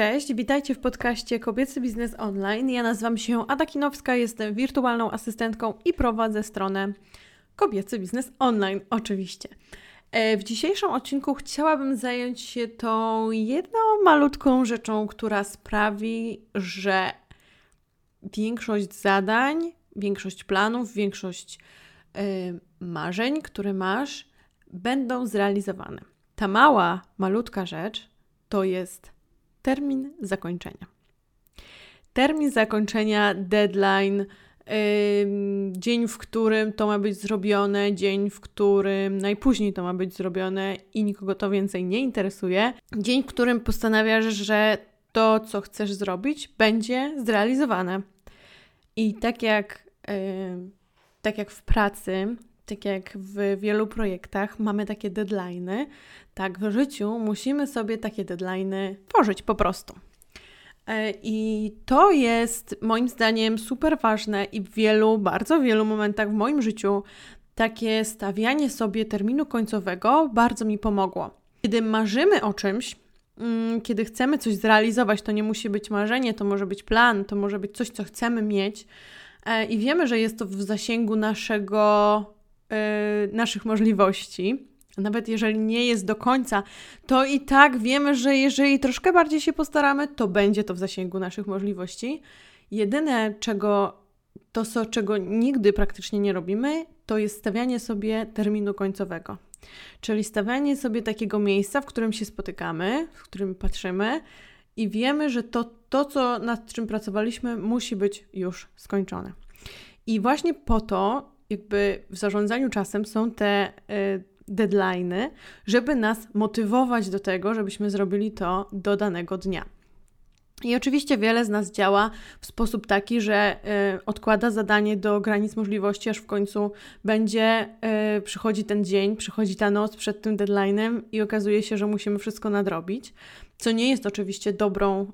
Cześć, witajcie w podcaście Kobiecy Biznes Online. Ja nazywam się Ada Kinowska, jestem wirtualną asystentką i prowadzę stronę Kobiecy Biznes Online, oczywiście. E, w dzisiejszym odcinku chciałabym zająć się tą jedną malutką rzeczą, która sprawi, że większość zadań, większość planów, większość yy, marzeń, które masz, będą zrealizowane. Ta mała, malutka rzecz to jest termin zakończenia. Termin zakończenia, deadline, yy, dzień, w którym to ma być zrobione, dzień, w którym najpóźniej to ma być zrobione i nikogo to więcej nie interesuje. Dzień, w którym postanawiasz, że to, co chcesz zrobić, będzie zrealizowane. I tak jak, yy, tak jak w pracy, tak jak w wielu projektach mamy takie deadlines, tak w życiu musimy sobie takie deadlines tworzyć po prostu. E, I to jest moim zdaniem super ważne i w wielu, bardzo wielu momentach w moim życiu takie stawianie sobie terminu końcowego bardzo mi pomogło. Kiedy marzymy o czymś, mm, kiedy chcemy coś zrealizować, to nie musi być marzenie, to może być plan, to może być coś, co chcemy mieć e, i wiemy, że jest to w zasięgu naszego naszych możliwości, nawet jeżeli nie jest do końca, to i tak wiemy, że jeżeli troszkę bardziej się postaramy, to będzie to w zasięgu naszych możliwości. Jedyne, czego to, co, czego nigdy praktycznie nie robimy, to jest stawianie sobie terminu końcowego. Czyli stawianie sobie takiego miejsca, w którym się spotykamy, w którym patrzymy i wiemy, że to, to co nad czym pracowaliśmy, musi być już skończone. I właśnie po to jakby w zarządzaniu czasem są te y, deadlines, żeby nas motywować do tego, żebyśmy zrobili to do danego dnia. I oczywiście wiele z nas działa w sposób taki, że y, odkłada zadanie do granic możliwości, aż w końcu będzie, y, przychodzi ten dzień, przychodzi ta noc przed tym deadline'em i okazuje się, że musimy wszystko nadrobić, co nie jest oczywiście dobrą,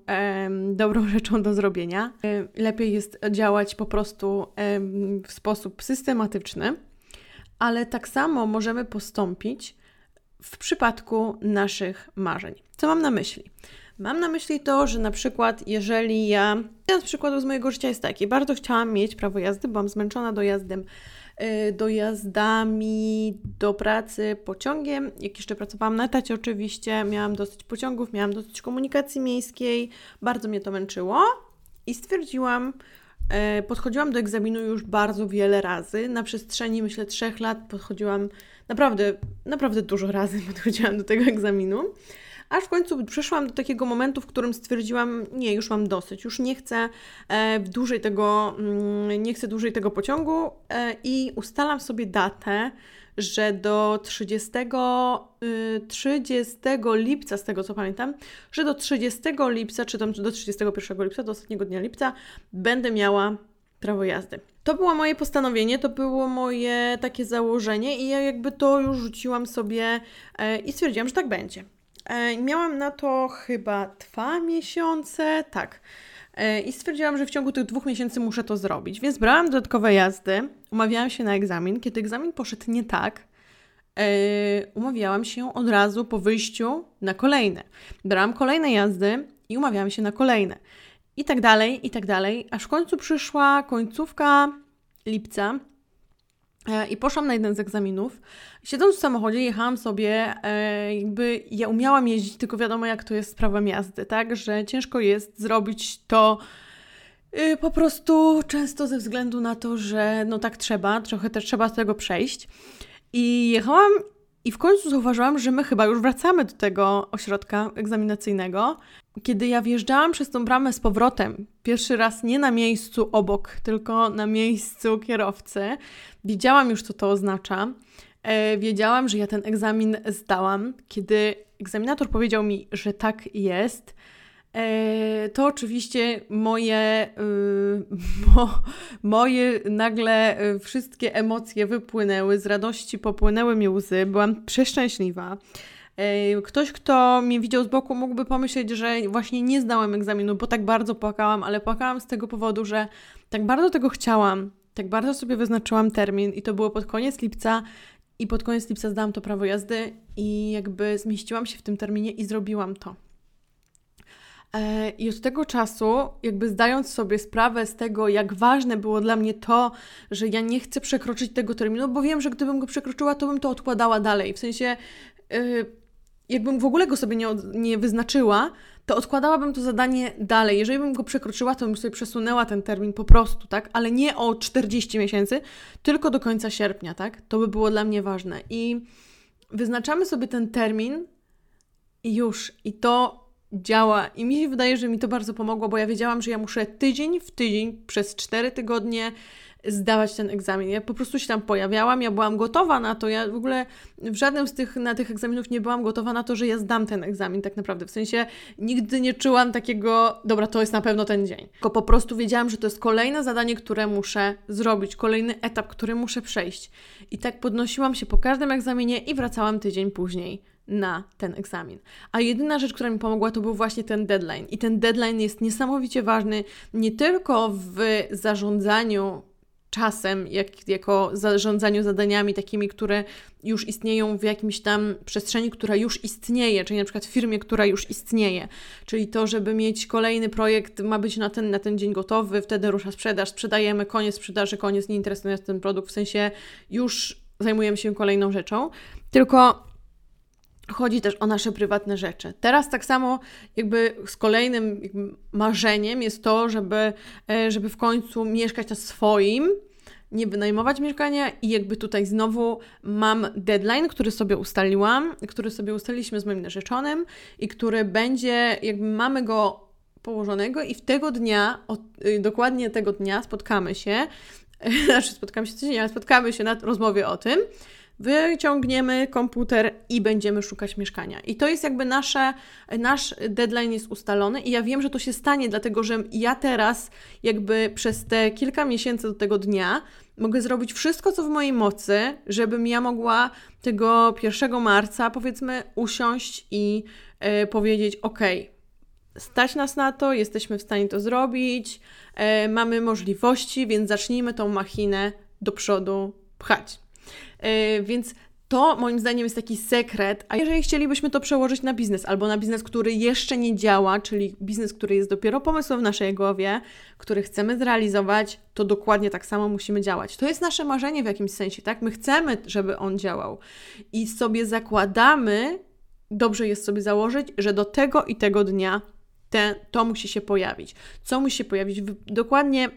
dobrą rzeczą do zrobienia. Y, lepiej jest działać po prostu w sposób systematyczny, ale tak samo możemy postąpić w przypadku naszych marzeń. Co mam na myśli? Mam na myśli to, że na przykład jeżeli ja, jeden z przykładów z mojego życia jest taki, bardzo chciałam mieć prawo jazdy, byłam zmęczona dojazdem, dojazdami do pracy pociągiem, jak jeszcze pracowałam na etacie oczywiście, miałam dosyć pociągów, miałam dosyć komunikacji miejskiej, bardzo mnie to męczyło i stwierdziłam, yy, podchodziłam do egzaminu już bardzo wiele razy, na przestrzeni myślę trzech lat podchodziłam naprawdę, naprawdę dużo razy podchodziłam do tego egzaminu aż w końcu przyszłam do takiego momentu, w którym stwierdziłam, nie, już mam dosyć, już nie chcę e, dłużej tego, mm, nie chcę dłużej tego pociągu e, i ustalam sobie datę, że do 30, 30 y, lipca, z tego co pamiętam, że do 30 lipca, czy tam do 31 lipca, do ostatniego dnia lipca, będę miała prawo jazdy. To było moje postanowienie, to było moje takie założenie i ja jakby to już rzuciłam sobie e, i stwierdziłam, że tak będzie. E, miałam na to chyba dwa miesiące, tak. E, I stwierdziłam, że w ciągu tych dwóch miesięcy muszę to zrobić. Więc brałam dodatkowe jazdy, umawiałam się na egzamin. Kiedy egzamin poszedł nie tak, e, umawiałam się od razu po wyjściu na kolejne. Brałam kolejne jazdy i umawiałam się na kolejne. I tak dalej, i tak dalej, aż w końcu przyszła końcówka lipca I poszłam na jeden z egzaminów. Siedząc w samochodzie, jechałam sobie, e, jakby ja umiałam jeździć, tylko wiadomo, jak to jest z prawem jazdy, tak? Że ciężko jest zrobić to y, po prostu często ze względu na to, że no tak trzeba, trochę też trzeba z tego przejść. I jechałam i w końcu zauważyłam, że my chyba już wracamy do tego ośrodka egzaminacyjnego. Kiedy ja wjeżdżałam przez tą bramę z powrotem, pierwszy raz nie na miejscu obok, tylko na miejscu kierowcy, wiedziałam już, co to oznacza. E, wiedziałam, że ja ten egzamin zdałam. Kiedy egzaminator powiedział mi, że tak jest, E, to oczywiście moje, y, mo, moje nagle y, wszystkie emocje wypłynęły, z radości popłynęły mi łzy, byłam przeszczęśliwa. Ktoś, kto mnie widział z boku, mógłby pomyśleć, że właśnie nie zdałam egzaminu, bo tak bardzo płakałam, ale płakałam z tego powodu, że tak bardzo tego chciałam, tak bardzo sobie wyznaczyłam termin i to było pod koniec lipca i pod koniec lipca zdałam to prawo jazdy i jakby zmieściłam się w tym terminie i zrobiłam to. E, I od tego czasu, jakby zdając sobie sprawę z tego, jak ważne było dla mnie to, że ja nie chcę przekroczyć tego terminu, bo wiem, że gdybym go przekroczyła, to bym to odkładała dalej. W sensie, yy, jakbym w ogóle go sobie nie, nie wyznaczyła, to odkładałabym to zadanie dalej. Jeżeli bym go przekroczyła, to bym sobie przesunęła ten termin po prostu, tak? Ale nie o 40 miesięcy, tylko do końca sierpnia, tak? To by było dla mnie ważne. I wyznaczamy sobie ten termin i już. I to działa. I mi się wydaje, że mi to bardzo pomogło, bo ja wiedziałam, że ja muszę tydzień w tydzień przez 4 tygodnie zdawać ten egzamin. Ja po prostu się tam pojawiałam, ja byłam gotowa na to. Ja w ogóle w żadnym z tych, na tych egzaminów nie byłam gotowa na to, że ja zdam ten egzamin tak naprawdę. W sensie nigdy nie czułam takiego, dobra, to jest na pewno ten dzień. Tylko po prostu wiedziałam, że to jest kolejne zadanie, które muszę zrobić, kolejny etap, który muszę przejść. I tak podnosiłam się po każdym egzaminie i wracałam tydzień później na ten egzamin. A jedyna rzecz, która mi pomogła, to był właśnie ten deadline. I ten deadline jest niesamowicie ważny nie tylko w zarządzaniu czasem, jak, jako zarządzaniu zadaniami takimi, które już istnieją w jakimś tam przestrzeni, która już istnieje, czyli na przykład firmie, która już istnieje. Czyli to, żeby mieć kolejny projekt, ma być na ten, na ten dzień gotowy, wtedy rusza sprzedaż, sprzedajemy, koniec sprzedaży, koniec, nie interesuje nas ten produkt, w sensie już zajmujemy się kolejną rzeczą. Tylko chodzi też o nasze prywatne rzeczy. Teraz tak samo jakby z kolejnym marzeniem jest to, żeby, e, żeby w końcu mieszkać na swoim, nie wynajmować mieszkania i jakby tutaj znowu mam deadline, który sobie ustaliłam, który sobie ustaliliśmy z moim narzeczonym i który będzie, jakby mamy go położonego i w tego dnia, od, y, dokładnie tego dnia spotkamy się, znaczy spotkamy się codziennie, ale spotkamy się na rozmowie o tym, wyciągniemy komputer i będziemy szukać mieszkania. I to jest jakby nasze, nasz deadline jest ustalony i ja wiem, że to się stanie, dlatego że ja teraz jakby przez te kilka miesięcy do tego dnia mogę zrobić wszystko, co w mojej mocy, żebym ja mogła tego 1 marca powiedzmy usiąść i yy, powiedzieć, ok, stać nas na to, jesteśmy w stanie to zrobić, yy, mamy możliwości, więc zacznijmy tą machinę do przodu pchać. E, więc to moim zdaniem jest taki sekret. A jeżeli chcielibyśmy to przełożyć na biznes albo na biznes, który jeszcze nie działa, czyli biznes, który jest dopiero pomysłem w naszej głowie, który chcemy zrealizować, to dokładnie tak samo musimy działać. To jest nasze marzenie w jakimś sensie, tak? My chcemy, żeby on działał i sobie zakładamy, dobrze jest sobie założyć, że do tego i tego dnia te, to musi się pojawić. Co musi się pojawić? Dokładnie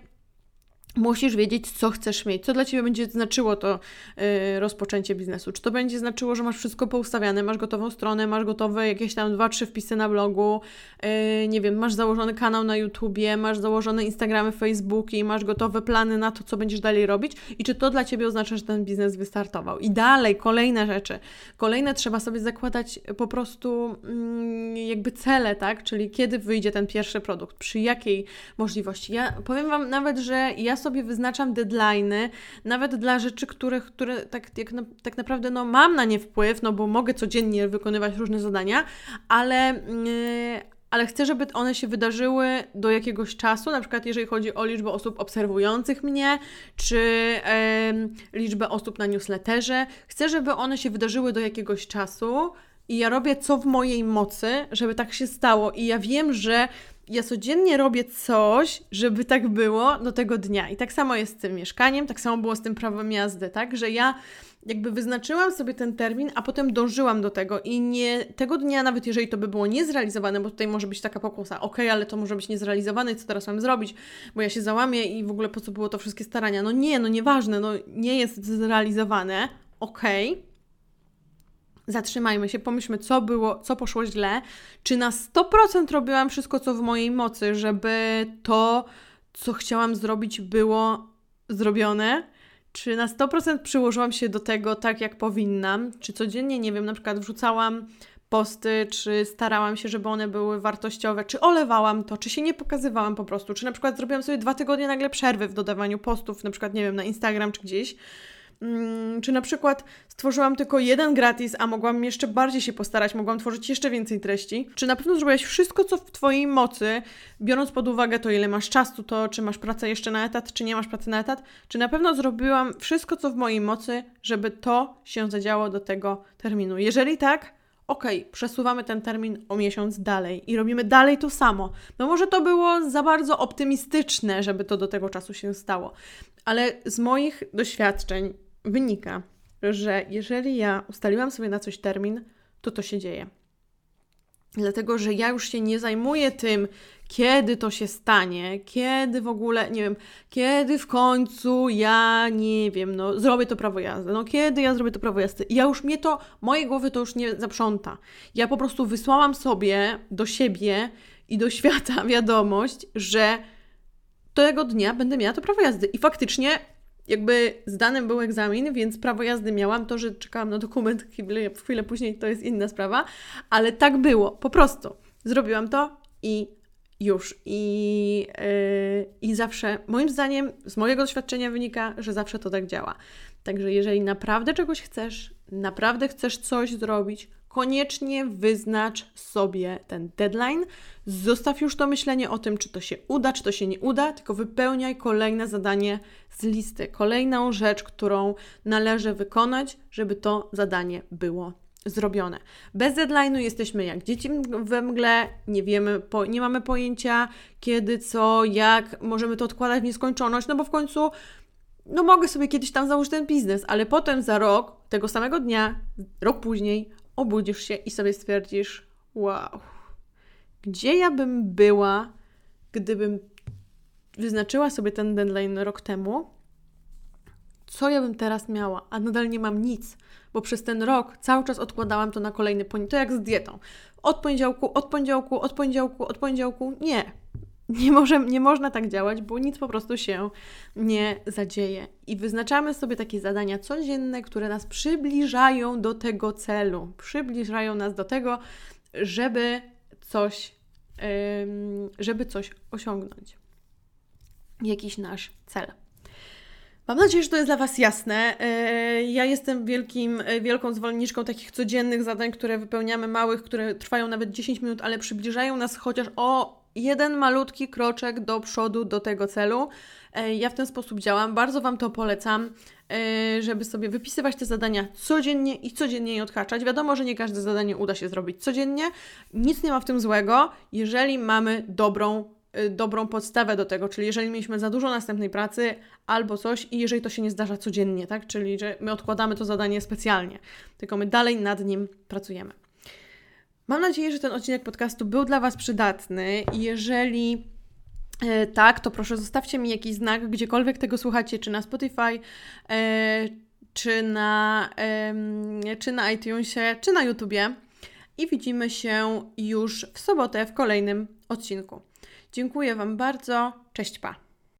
musisz wiedzieć, co chcesz mieć, co dla Ciebie będzie znaczyło to yy, rozpoczęcie biznesu. Czy to będzie znaczyło, że masz wszystko poustawiane, masz gotową stronę, masz gotowe jakieś tam dwa, trzy wpisy na blogu, yy, nie wiem, masz założony kanał na YouTubie, masz założone Instagramy, Facebooki, masz gotowe plany na to, co będziesz dalej robić i czy to dla Ciebie oznacza, że ten biznes wystartował. I dalej, kolejne rzeczy. Kolejne trzeba sobie zakładać po prostu yy, jakby cele, tak? Czyli kiedy wyjdzie ten pierwszy produkt, przy jakiej możliwości. Ja powiem Wam nawet, że ja sobie sobie wyznaczam deadlines, nawet dla rzeczy, których, które tak, jak tak naprawdę no, mam na nie wpływ, no bo mogę codziennie wykonywać różne zadania, ale, yy, ale chcę, żeby one się wydarzyły do jakiegoś czasu, na przykład jeżeli chodzi o liczbę osób obserwujących mnie, czy yy, liczbę osób na newsletterze. Chcę, żeby one się wydarzyły do jakiegoś czasu i ja robię co w mojej mocy, żeby tak się stało. I ja wiem, że ja codziennie robię coś, żeby tak było do tego dnia. I tak samo jest z tym mieszkaniem, tak samo było z tym prawem jazdy, tak? Że ja jakby wyznaczyłam sobie ten termin, a potem dążyłam do tego i nie tego dnia, nawet jeżeli to by było niezrealizowane, bo tutaj może być taka pokusa, ok, ale to może być niezrealizowane, co teraz mam zrobić, bo ja się załamię i w ogóle po co było to wszystkie starania? No nie, no nieważne, no nie jest zrealizowane, ok, zatrzymajmy się, pomyślmy, co było, co poszło źle, czy na 100% robiłam wszystko, co w mojej mocy, żeby to, co chciałam zrobić, było zrobione, czy na 100% przyłożyłam się do tego tak, jak powinnam, czy codziennie, nie wiem, na przykład wrzucałam posty, czy starałam się, żeby one były wartościowe, czy olewałam to, czy się nie pokazywałam po prostu, czy na przykład zrobiłam sobie dwa tygodnie nagle przerwy w dodawaniu postów, na przykład, nie wiem, na Instagram czy gdzieś, czy na przykład stworzyłam tylko jeden gratis, a mogłam jeszcze bardziej się postarać, mogłam tworzyć jeszcze więcej treści? Czy na pewno zrobiłaś wszystko, co w Twojej mocy, biorąc pod uwagę to, ile masz czasu, to czy masz pracę jeszcze na etat, czy nie masz pracy na etat? Czy na pewno zrobiłam wszystko, co w mojej mocy, żeby to się zadziało do tego terminu? Jeżeli tak, okay, przesuwamy ten termin o miesiąc dalej i robimy dalej to samo. No może to było za bardzo optymistyczne, żeby to do tego czasu się stało, ale z moich doświadczeń wynika, że jeżeli ja ustaliłam sobie na coś termin, to to się dzieje. Dlatego, że ja już się nie zajmuję tym, kiedy to się stanie, kiedy w ogóle, nie wiem, kiedy w końcu ja, nie wiem, no, zrobię to prawo jazdy, no, kiedy ja zrobię to prawo jazdy. I ja już mnie to, mojej głowy to już nie zaprząta. Ja po prostu wysłałam sobie do siebie i do świata wiadomość, że tego dnia będę miała to prawo jazdy. I faktycznie jakby zdany był egzamin, więc prawo jazdy miałam. To, że czekałam na dokument chwilę, chwilę później, to jest inna sprawa, ale tak było, po prostu. Zrobiłam to i już. I, yy, I zawsze, moim zdaniem, z mojego doświadczenia wynika, że zawsze to tak działa. Także jeżeli naprawdę czegoś chcesz, naprawdę chcesz coś zrobić, koniecznie wyznacz sobie ten deadline. Zostaw już to myślenie o tym, czy to się uda, czy to się nie uda, tylko wypełniaj kolejne zadanie z listy, kolejną rzecz, którą należy wykonać, żeby to zadanie było zrobione. Bez deadline'u jesteśmy jak dzieci we mgle, nie wiemy, po, nie mamy pojęcia kiedy, co, jak, możemy to odkładać w nieskończoność, no bo w końcu no mogę sobie kiedyś tam założyć ten biznes, ale potem za rok, tego samego dnia, rok później, obudzisz się i sobie stwierdzisz: Wow, gdzie ja bym była, gdybym wyznaczyła sobie ten deadline rok temu? Co ja bym teraz miała? A nadal nie mam nic, bo przez ten rok cały czas odkładałam to na kolejny poniedziałek. To jak z dietą. Od poniedziałku, od poniedziałku, od poniedziałku, od poniedziałku. Nie nie, może, nie można tak działać, bo nic po prostu się nie zadzieje. I wyznaczamy sobie takie zadania codzienne, które nas przybliżają do tego celu, przybliżają nas do tego, żeby coś, żeby coś osiągnąć. Jakiś nasz cel. Mam nadzieję, że to jest dla Was jasne. E, ja jestem wielkim, e, wielką zwolenniczką takich codziennych zadań, które wypełniamy, małych, które trwają nawet 10 minut, ale przybliżają nas chociaż o jeden malutki kroczek do przodu do tego celu. E, ja w ten sposób działam, bardzo Wam to polecam, e, żeby sobie wypisywać te zadania codziennie i codziennie je odhaczać. Wiadomo, że nie każde zadanie uda się zrobić codziennie, nic nie ma w tym złego, jeżeli mamy dobrą e, dobrą podstawę do tego, czyli jeżeli mieliśmy za dużo następnej pracy albo coś i jeżeli to się nie zdarza codziennie, tak? Czyli że my odkładamy to zadanie specjalnie, tylko my dalej nad nim pracujemy. Mam nadzieję, że ten odcinek podcastu był dla Was przydatny jeżeli e, tak, to proszę zostawcie mi jakiś znak, gdziekolwiek tego słuchacie, czy na Spotify, e, czy, na, czy na iTunesie, czy na YouTubie. I widzimy się już w sobotę w kolejnym odcinku. Dziękuję Wam bardzo. Cześć, pa.